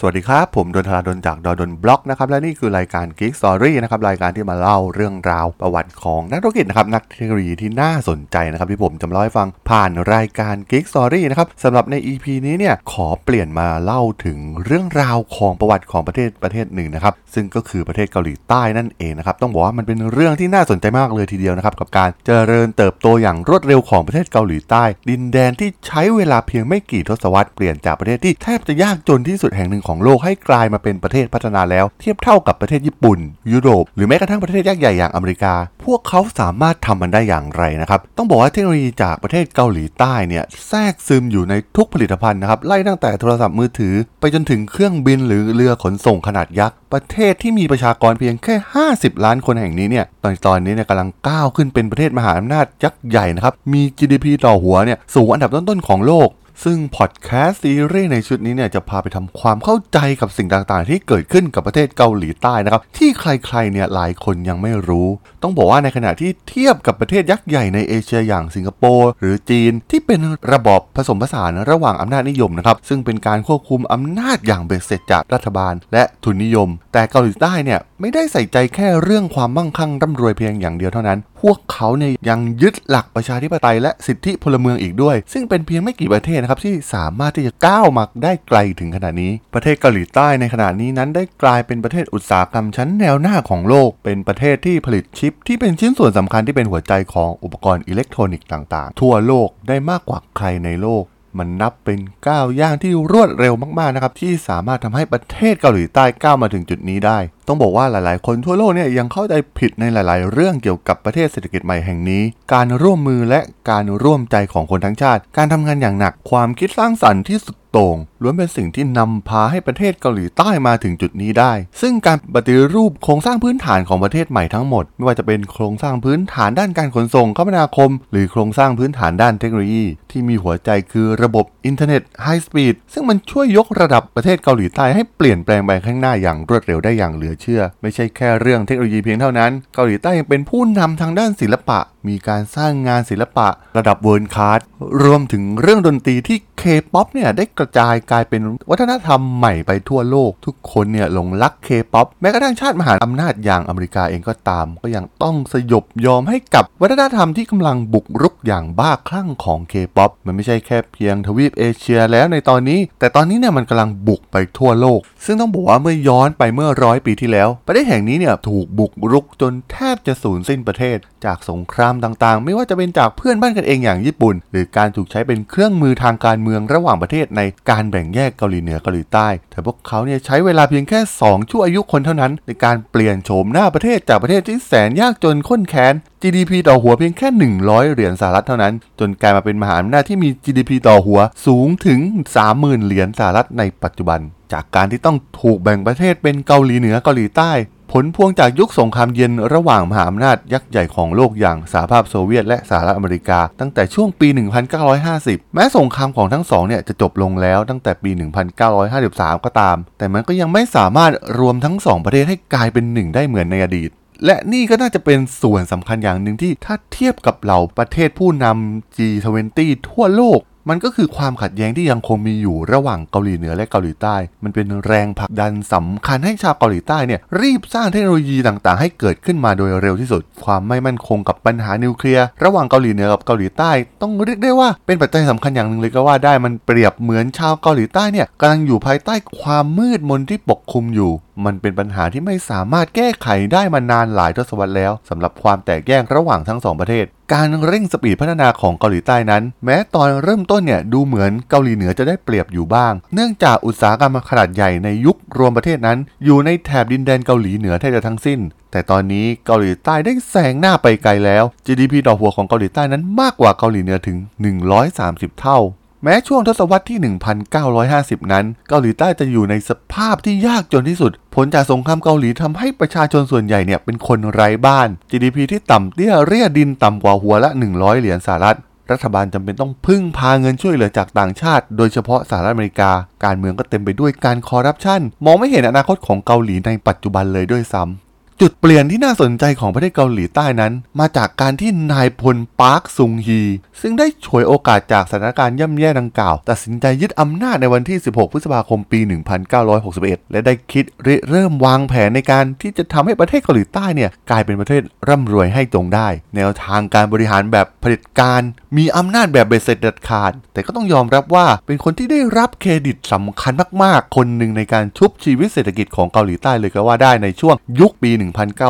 สวัสดีครับ ผมดนทราดนจากดอดนบล็อกนะครับและนี่คือรายการ Geek Story นะครับรายการที่มาเล่าเรื่องราวประวัติของนักธุรกิจนะครับนักเทคโนโลยีที่น่าสนใจนะครับที่ผมจะมาเล่าให้ฟังผ่านรายการ Geek Story นะครับสำหรับใน EP นี้เนี่ยขอเปลี่ยนมาเล่าถึงเรื่องราวของประวัติของประเทศประเทศหนึ่งนะครับซึ่งก็คือประเทศเกาหลีใต้นั่นเองนะครับต้องบอกว่ามันเป็นเรื่องที่น่าสนใจมากเลยทีเดียวนะครับกับการเจริญเติบโตอย่างรวดเร็วของประเทศเกาหลีใต้ ดินแดนที่ใช้เวลาเพียงไม่กี่ทศวรรษเปลี่ยนจากประเทศที่แทบจะยากจนที่สุดแห่งหนึ่งของโลกให้กลายมาเป็นประเทศพัฒนาแล้ว เทียบเท่ากับประเทศญี่ปุ่น ยุโรป หรือแม้กระทั่งประเทศยักษ์ใหญ่อย่างอเมริกา พวกเขาสามารถทำมันได้อย่างไรนะครับ ต้องบอกว่าเทคโนโลยีจากประเทศเกาหลีใต้เนี่ยแทรกซึมอยู่ในทุกผลิตภัณฑ์นะครับไล่ตั้งแต่โทรศัพท์มือถือ ไปจนถึงเครื่องบินหรือเรือขนส่งขนาดยักษ์ประเทศที่มีประชากรเพียงแค่ 50 ล้านคนแห่งนี้เนี่ยตอนตอนนี้เนี่ยกำลังก้าวขึ้นเป็นประเทศมหาอำนาจยักษ์ใหญ่นะครับมี GDP ต่อหัวเนี่ยสูงอันดับต้นๆของโลก ซึ่งพอดแคสต์ซีรีส์ในชุดนี้เนี่ยจะพาไปทำความเข้าใจกับสิ่งต่างๆ ที่เกิดขึ้นกับประเทศเกาหลีใต้นะครับ ที่ใครๆเนี่ยหลายคนยังไม่รู้ ต้องบอกว่าในขณะที่เทียบกับประเทศยักษ์ใหญ่ในเอเชียอย่างสิงคโปร์หรือจีนที่เป็นระบอบผสมผสานระหว่างอำนาจนิยมนะครับ ซึ่งเป็นการควบคุมอำนาจอย่างเบ็ดเสร็จจากรัฐบาล และทุนนิยม แต่เกาหลีใต้เนี่ย ไม่ได้ใส่ใจแค่เรื่องความมั่งคั่งร่ำรวยเพียงอย่างเดียวเท่านั้น พวกเขาเนี่ยยังยึดหลักประชาธิปไตยและสิทธิพลเมืองอีกด้วย ซึ่งเป็นเพียงไม่กี่ประเทศนะครับที่สามารถที่จะก้าวมาได้ไกลถึงขนาดนี้ ประเทศเกาหลีใต้ในขณะนี้นั้นได้กลายเป็นประเทศอุตสาหกรรมชั้นแนวหน้าของโลก เป็นประเทศที่ผลิตชิป ที่เป็นชิ้นส่วนสำคัญที่เป็นหัวใจของอุปกรณ์อิเล็กทรอนิกส์ต่าง ๆ ทั่วโลกได้มากกว่าใครในโลก มันนับเป็นก้าวย่างที่รวดเร็วมากๆนะครับที่สามารถทำให้ประเทศเกาหลีใต้ก้าวมาถึงจุดนี้ได้ ต้องบอกว่าหลายๆ คนทั่วโลกเนี่ยยังเข้าใจผิดในหลาย ๆ เรื่องเกี่ยวกับประเทศเศรษฐกิจใหม่แห่งนี้ การร่วมมือและการร่วมใจของคนทั้งชาติ การทำงานอย่างหนักความคิดสร้างสรรค์ที่สุด โต่งล้วนเป็นสิ่งที่นำพาให้ประเทศเกาหลีใต้มาถึงจุดนี้ได้ ซึ่งการปฏิรูปโครงสร้างพื้นฐานของประเทศใหม่ทั้งหมด ไม่ว่าจะเป็นโครงสร้างพื้นฐานด้านการขนส่งคมนาคม หรือโครงสร้างพื้นฐานด้านเทคโนโลยี ที่มีหัวใจคือระบบอินเทอร์เน็ต high speed ซึ่งมันช่วยยกระดับประเทศเกาหลีใต้ให้เปลี่ยนแปลงไปข้างหน้าอย่างรวดเร็วได้อย่างเหลือเชื่อ ไม่ใช่แค่เรื่องเทคโนโลยีเพียงเท่านั้น เกาหลีใต้ยังเป็นผู้นำทางด้านศิลปะมีการสร้างงานศิลปะระดับ world class รวมถึงเรื่องดนตรีที่เคป๊อปเนี่ยได้กระจายกลายเป็นวัฒนธรรมใหม่ไปทั่วโลก ทุกคนเนี่ยหลงรักเคป๊อปแม้กระทั่งชาติมหาอำนาจอย่างอเมริกาเองก็ตาม ก็ยังต้องสยบยอมให้กับวัฒนธรรมที่กำลังบุกรุกอย่างบ้าคลั่งของเคป๊อปมันไม่ใช่แค่เพียงทวีปเอเชียแล้วในตอนนี้ แต่ตอนนี้เนี่ยมันกำลังบุกไปทั่วโลก ซึ่งต้องบอกว่าเมื่อย้อนไปเมื่อร้อยปีที่แล้ว ประเทศแห่งนี้เนี่ยถูกบุกรุกจนแทบจะสูญสิ้นประเทศจากสงครามต่างๆ ไม่ว่าจะเป็นจากเพื่อนบ้านกันเองอย่างญี่ปุ่น หรือการถูกใช้เป็นเครื่องมือทางการเมืองระหว่างประเทศในการแบ่งแยกเกาหลีเหนือเกาหลีใต้ แต่พวกเขาเนี่ยใช้เวลาเพียงแค่ 2 ชั่วอายุคนเท่านั้น ในการเปลี่ยนโฉมหน้าประเทศจากประเทศที่แสนยากจนข้นแค้น GDP ต่อหัวเพียงแค่ 100 เหรียญสหรัฐเท่านั้น จนกลายมาเป็นมหาอำนาจที่มี GDP ต่อหัวสูงถึง 30,000 เหรียญสหรัฐในปัจจุบัน จากการที่ต้องถูกแบ่งประเทศเป็นเกาหลีเหนือเกาหลีใต้ ผลพวงจากยุคสงครามเย็นระหว่างมหาอำนาจยักษ์ใหญ่ของโลกอย่างสหภาพโซเวียตและสหรัฐอเมริกา ตั้งแต่ช่วงปี 1950 แม้สงครามของทั้งสองเนี่ยจะจบลงแล้วตั้งแต่ปี 1953 ก็ตาม แต่มันก็ยังไม่สามารถรวมทั้งสองประเทศให้กลายเป็นหนึ่งได้เหมือนในอดีตและนี่ก็น่าจะเป็นส่วนสำคัญอย่างหนึ่งที่ถ้าเทียบกับเหล่าประเทศผู้นำ G20 ทั่วโลก มันก็คือความขัดแย้งที่ยังคงมีอยู่ระหว่างเกาหลีเหนือและเกาหลีใต้ มันเป็นแรงผลักดันสำคัญให้ชาวเกาหลีใต้เนี่ยรีบสร้างเทคโนโลยีต่างๆ ให้เกิดขึ้นมาโดยเร็วที่สุด ความไม่มั่นคงกับปัญหานิวเคลียร์ระหว่างเกาหลีเหนือกับเกาหลีใต้ ต้องเรียกได้ว่าเป็นปัจจัยสำคัญอย่างหนึ่งเลยก็ว่าได้มันเปรียบเหมือนชาวเกาหลีใต้เนี่ยกำลังอยู่ภายใต้ความมืดมนที่ปกคลุมอยู่ มันเป็นปัญหาที่ไม่สามารถแก้ไขได้มานานหลายทศวรรษแล้วสำหรับความแตกแยกระหว่างทั้งสองประเทศ การเร่งสปีดพัฒนาของเกาหลีใต้นั้น แม้ตอนเริ่มต้นเนี่ยดูเหมือนเกาหลีเหนือจะได้เปรียบอยู่บ้าง เนื่องจากอุตสาหกรรมขนาดใหญ่ในยุครวมประเทศนั้น อยู่ในแถบดินแดนเกาหลีเหนือแทบจะทั้งสิ้น แต่ตอนนี้เกาหลีใต้ได้แซงหน้าไปไกลแล้ว GDP ต่อหัวของเกาหลีใต้นั้นมากกว่าเกาหลีเหนือถึง 130 เท่า แม้ช่วงทศวรรษที่ 1950 นั้น เกาหลีใต้จะอยู่ในสภาพที่ยากจนที่สุด ผลจากสงครามเกาหลีทำให้ประชาชนส่วนใหญ่เนี่ยเป็นคนไร้บ้าน GDP ที่ต่ำเตี้ยเรียดินต่ำกว่าหัวละ 100 เหรียญสหรัฐ รัฐบาลจำเป็นต้องพึ่งพาเงินช่วยเหลือจากต่างชาติ โดยเฉพาะสหรัฐอเมริกา การเมืองก็เต็มไปด้วยการคอร์รัปชัน มองไม่เห็นอนาคตของเกาหลีในปัจจุบันเลยด้วยซ้ำ จุดเปลี่ยนที่น่าสนใจของประเทศเกาหลีใต้นั้น มาจากการที่นายพลปาร์คซุงฮี ซึ่งได้ฉวยโอกาสจากสถานการณ์ย่ำแย่ดังกล่าว ตัดสินใจยึดอำนาจในวันที่ 16 พฤษภาคมปี 1961 และได้คิดริเริ่มวางแผนในการที่จะทำให้ประเทศเกาหลีใต้เนี่ยกลายเป็นประเทศร่ำรวยให้จงได้ แนวทางการบริหารแบบเผด็จการ มีอำนาจแบบเบ็ดเสร็จเด็ดขาด แต่ก็ต้องยอมรับว่าเป็นคนที่ได้รับเครดิตสำคัญมาก ๆ คนหนึ่งในการชุบชีวิตเศรษฐกิจของเกาหลีใต้เลยก็ว่าได้ในช่วงยุคปี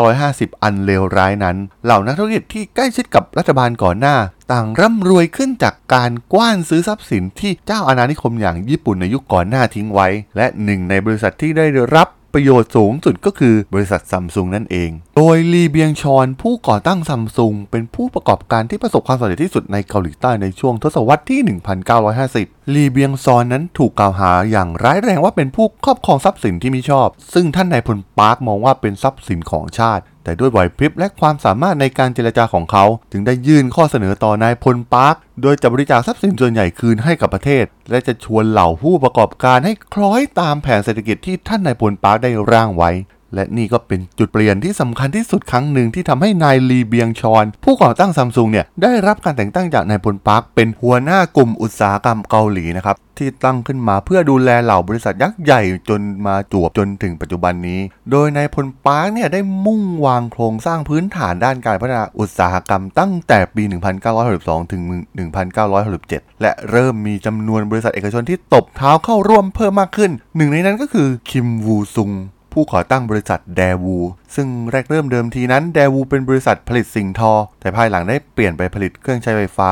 1950 อันเลวร้ายนั้น เหล่านักธุรกิจที่ใกล้ชิดกับรัฐบาลก่อนหน้า ต่างร่ำรวยขึ้นจากการกว้านซื้อทรัพย์สินที่เจ้าอาณานิคมอย่างญี่ปุ่นในยุคก่อนหน้าทิ้งไว้ และหนึ่งในบริษัทที่ได้รับประโยชน์สูงสุดก็คือบริษัทซัมซุงนั่นเอง โดยลีเบียงชอนผู้ก่อตั้งซัมซุงเป็นผู้ประกอบการที่ประสบความสำเร็จที่สุดในเกาหลีใต้ในช่วงทศวรรษที่ 1950 ลีเบียงซอนนั้นถูกกล่าวหาอย่างร้ายแรงว่าเป็นผู้ครอบครองทรัพย์สินที่มิชอบ ซึ่งท่านนายพลปาร์คมองว่าเป็นทรัพย์สินของชาติ แต่ด้วยไหวพริบและความสามารถในการเจรจาของเขา จึงได้ยื่นข้อเสนอต่อนายพลปาร์ค โดยจะบริจาคทรัพย์สินส่วนใหญ่คืนให้กับประเทศ และจะชวนเหล่าผู้ประกอบการให้คล้อยตามแผนเศรษฐกิจที่ท่านนายพลปาร์คได้ร่างไว้ และนี่ก็เป็นจุดเปลี่ยนที่สำคัญที่สุดครั้งหนึ่งที่ทำให้นายลีเบียงชอล ผู้ก่อตั้งซัมซุงเนี่ยได้รับการแต่งตั้งจากนายพลปาร์คเป็นหัวหน้ากลุ่มอุตสาหกรรมเกาหลีนะครับที่ตั้งขึ้นมาเพื่อดูแลเหล่าบริษัทยักษ์ใหญ่จนมาจวบจนถึงปัจจุบันนี้ โดยนายพลปาร์คเนี่ยได้มุ่งวางโครงสร้างพื้นฐานด้านการพัฒนาอุตสาหกรรมตั้งแต่ปี 1962 ถึง 1967 และเริ่มมีจำนวนบริษัทเอกชนที่ตบเท้าเข้าร่วมเพิ่มมากขึ้น หนึ่งในนั้นก็คือคิมวูซุง ผู้ก่อตั้งบริษัทแดวูซึ่งแรกเริ่มเดิมทีนั้นแดวูเป็นบริษัทผลิตสิ่งทอ แต่ภายหลังได้เปลี่ยนไปผลิตเครื่องใช้ไฟฟ้า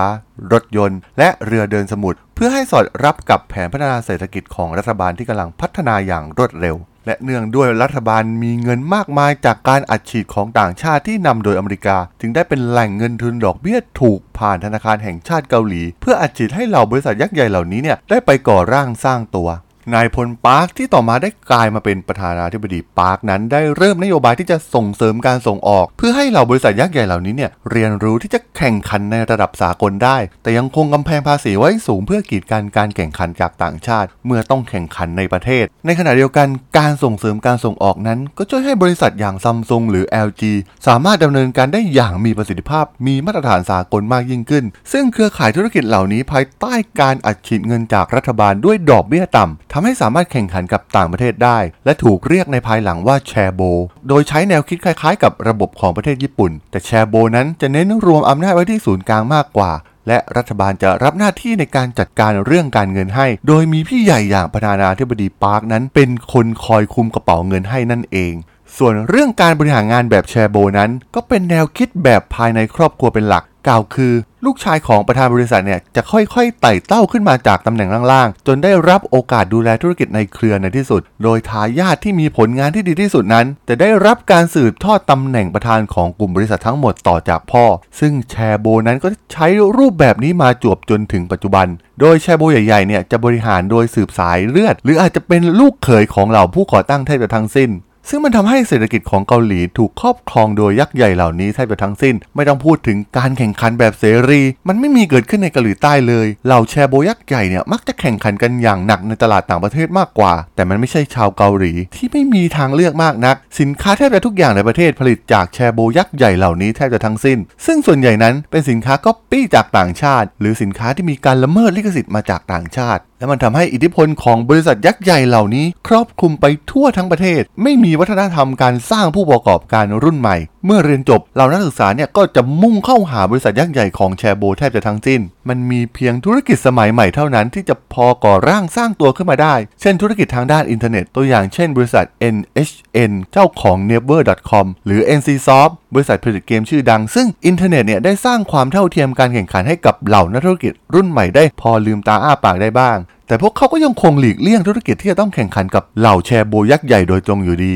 รถยนต์ และเรือเดินสมุทรเพื่อให้สอดรับกับแผนพัฒนาเศรษฐกิจของรัฐบาลที่กำลังพัฒนาอย่างรวดเร็ว และเนื่องด้วยรัฐบาลมีเงินมากมายจากการอัดฉีดของต่างชาติที่นำโดยอเมริกา จึงได้เป็นแหล่งเงินทุนดอกเบี้ยถูกผ่านธนาคารแห่งชาติเกาหลี เพื่ออัดฉีดให้เหล่าบริษัทยักษ์ใหญ่เหล่านี้เนี่ยได้ไปก่อร่างสร้างตัว นายพลปาร์คที่ต่อมาได้กลายมาเป็นประธานาธิบดีปาร์คนั้นได้เริ่มนโยบายที่จะส่งเสริมการส่งออก เพื่อให้เหล่าบริษัทยักษ์ใหญ่เหล่านี้เนี่ยเรียนรู้ที่จะแข่งขันในระดับสากลได้ แต่ยังคงกำแพงภาษีไว้สูงเพื่อกีดกันการแข่งขันจากต่างชาติ เมื่อต้องแข่งขันในประเทศ ในขณะเดียวกันการส่งเสริมการส่งออกนั้น ก็ช่วยให้บริษัทอย่างซัมซุงหรือ LG สามารถดำเนินการได้อย่างมีประสิทธิภาพ มีมาตรฐานสากลมากยิ่งขึ้น ซึ่งเครือข่ายธุรกิจเหล่านี้ภายใต้การอัดฉีดเงินจากรัฐบาลด้วยดอกเบี้ยต่ำทำให้สามารถแข่งขันกับต่างประเทศได้ และถูกเรียกในภายหลังว่าแชโบ โดยใช้แนวคิดคล้ายๆ กับระบบของประเทศญี่ปุ่น แต่แชโบนั้นจะเน้นรวมอำนาจไว้ที่ศูนย์กลางมากกว่า และรัฐบาลจะรับหน้าที่ในการจัดการเรื่องการเงินให้ โดยมีพี่ใหญ่อย่างประธานาธิบดีปาร์คนั้น เป็นคนคอยคุมกระเป๋าเงินให้นั่นเองส่วนเรื่องการบริหารงานแบบแชโบนั้น ก็เป็นแนวคิดแบบภายในครอบครัวเป็นหลัก กล่าวคือ ลูกชายของประธานบริษัทเนี่ยจะค่อยๆไต่เต้าขึ้นมาจากตำแหน่งล่างๆ จนได้รับโอกาสดูแลธุรกิจในเครือในที่สุด โดยทายาทที่มีผลงานที่ดีที่สุดนั้น จะได้รับการสืบทอดตำแหน่งประธานของกลุ่มบริษัททั้งหมดต่อจากพ่อ ซึ่งแชโบนั้นก็ใช้รูปแบบนี้มาจวบจนถึงปัจจุบัน โดยแชโบใหญ่ๆเนี่ยจะบริหารโดยสืบสายเลือด หรืออาจจะเป็นลูกเขยของเหล่าผู้ก่อตั้งแทบจะทั้งสิ้น ซึ่งมันทำให้เศรษฐกิจของเกาหลีถูกครอบครองโดยยักษ์ใหญ่เหล่านี้แทบจะทั้งสิ้น ไม่ต้องพูดถึงการแข่งขันแบบเสรี มันไม่มีเกิดขึ้นในเกาหลีใต้เลยเหล่าแชร์โบยักษ์ใหญ่เนี่ยมักจะแข่งขันกันอย่างหนักในตลาดต่างประเทศมากกว่า แต่มันไม่ใช่ชาวเกาหลีที่ไม่มีทางเลือกมากนัก สินค้าแทบจะทุกอย่างในประเทศผลิตจากแชร์โบยักษ์ใหญ่เหล่านี้แทบจะทั้งสิ้น ซึ่งส่วนใหญ่นั้นเป็นสินค้าก๊อปปี้จากต่างชาติ หรือสินค้าที่มีการละเมิดลิขสิทธิ์มาจากต่างชาติและมันทำให้อิทธิพลของบริษัทยักษ์ใหญ่เหล่านี้ ครอบคลุมไปทั่วทั้งประเทศ ไม่มีวัฒนธรรมการสร้างผู้ประกอบการรุ่นใหม่ เมื่อเรียนจบเหล่านักศึกษาเนี่ยก็จะมุ่งเข้าหาบริษัทยักษ์ใหญ่ของแชโบแทบจะทั้งสิ้น มันมีเพียงธุรกิจสมัยใหม่เท่านั้นที่จะพอก่อร่างสร้างตัวขึ้นมาได้ เช่นธุรกิจทางด้านอินเทอร์เน็ตตัวอย่างเช่นบริษัท NHN เจ้าของ Naver.com หรือ NCSoft บริษัทผลิตเกมชื่อดัง ซึ่งอินเทอร์เน็ตเนี่ยได้สร้างความเท่าเทียมการแข่งขันให้กับเหล่านักธุรกิจรุ่นใหม่ได้พอลืมตาอ้าปากได้บ้าง แต่พวกเขาก็ยังคงหลีกเลี่ยงธุรกิจที่จะต้องแข่งขันกับเหล่าแชร์โบยักษ์ใหญ่โดยตรงอยู่ดี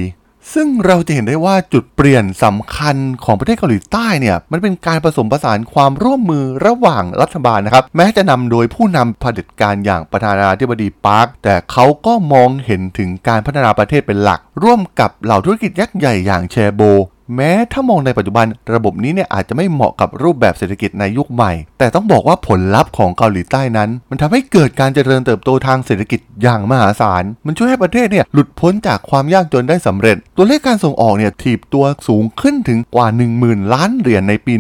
ซึ่งเราจะเห็นได้ว่าจุดเปลี่ยนสำคัญของประเทศเกาหลีใต้เนี่ยมันเป็นการผสมผสานความร่วมมือระหว่างรัฐบาลนะครับ แม้จะนำโดยผู้นำเผด็จการอย่างประธานาธิบดีปาร์คแต่เขาก็มองเห็นถึงการพัฒนาประเทศเป็นหลัก ร่วมกับเหล่าธุรกิจยักษ์ใหญ่อย่างแชโบ แม้ถ้ามองในปัจจุบันระบบนี้เนี่ยอาจจะไม่เหมาะกับรูปแบบเศรษฐกิจในยุคใหม่ แต่ต้องบอกว่าผลลัพธ์ของเกาหลีใต้นั้น มันทำให้เกิดการเจริญเติบโตทางเศรษฐกิจอย่างมหาศาล มันช่วยให้ประเทศเนี่ยหลุดพ้นจากความยากจนได้สำเร็จ ตัวเลขการส่งออกเนี่ยถีบตัวสูงขึ้นถึงกว่า 10,000 ล้านเหรียญในปี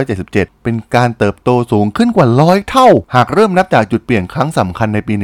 1977 เป็นการเติบโตสูงขึ้นกว่าร้อยเท่า หากเริ่มนับจากจุดเปลี่ยนครั้งสำคัญในปี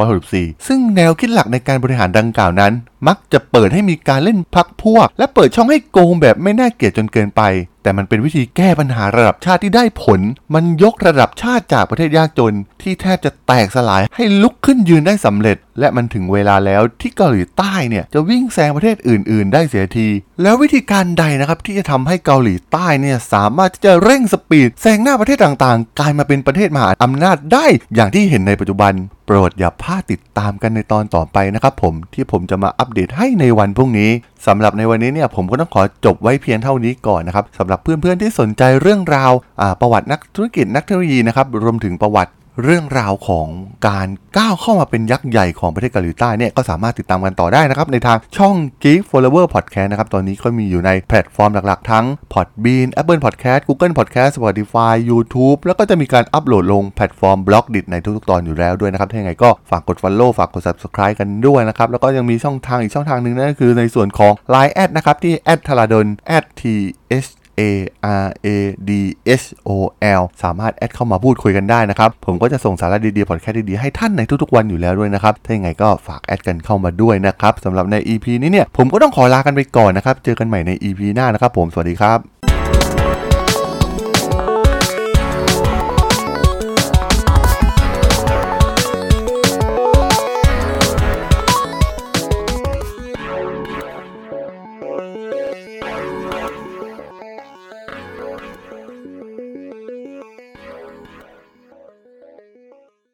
1964 ซึ่งแนวคิดหลักในการบริหารดังกล่าวนั้น มักจะเปิดให้มีการเล่นพักพวก และเปิดช่องให้โกงแบบไม่น่าเกลียดจนเกินไป แต่มันเป็นวิธีแก้ปัญหาระดับชาติที่ได้ผล มันยกระดับชาติจากประเทศยากจน ที่แทบจะแตกสลายให้ลุกขึ้นยืนได้สำเร็จ และมันถึงเวลาแล้วที่เกาหลีใต้เนี่ยจะวิ่งแซงประเทศอื่น ๆ ได้เสียที แล้ววิธีการใดนะครับที่จะทำให้เกาหลีใต้เนี่ยสามารถที่จะเร่งสปีดแซงหน้าประเทศต่างๆ กลายมาเป็นประเทศมหาอำนาจได้อย่างที่เห็นในปัจจุบัน โปรดอย่าพลาดติดตามกันในตอนต่อไปนะครับผมที่ผมจะมาอัปเดตให้ในวันพรุ่งนี้สำหรับในวันนี้เนี่ยผมก็ต้องขอจบไว้เพียงเท่านี้ก่อนนะครับสำหรับเพื่อนๆที่สนใจเรื่องราวประวัตินักธุรกิจนักเทคโนโลยีนะครับรวมถึงประวัติเรื่องราวของการก้าวเข้ามาเป็นยักษ์ใหญ่ของประเทศเกาหลีใต้เนี่ยก็สามารถติดตามกันต่อได้นะครับ ในทางช่อง Geek Forever Podcast นะครับ ตอนนี้ก็มีอยู่ในแพลตฟอร์มหลักๆ ทั้ง Podbean Apple Podcast Google Podcast Spotify YouTube แล้วก็จะมีการอัปโหลดลงแพลตฟอร์ม Blockdit ในทุกๆ ตอนอยู่แล้วด้วยนะครับถ้าอย่างไรก็ฝากกด Follow ฝากกด Subscribe กันด้วยนะครับ แล้วก็ยังมีช่องทางอีกช่องทางหนึ่งนั่นก็คือในส่วนของ Line แอดนะครับที่แอดทาราดน t h A R A D H O L สามารถแอดเข้ามาพูดคุยกันได้นะครับ ผมก็จะส่งสาระดีๆพอดแคสต์ดีๆ ให้ท่านในทุกๆวันอยู่แล้วด้วยนะครับ ถ้าอย่างไรก็ฝากแอดกันเข้ามาด้วยนะครับสำหรับใน EP นี้เนี่ยผมก็ต้องขอลากันไปก่อนนะครับ เจอกันใหม่ใน EP หน้านะครับผมสวัสดีครับ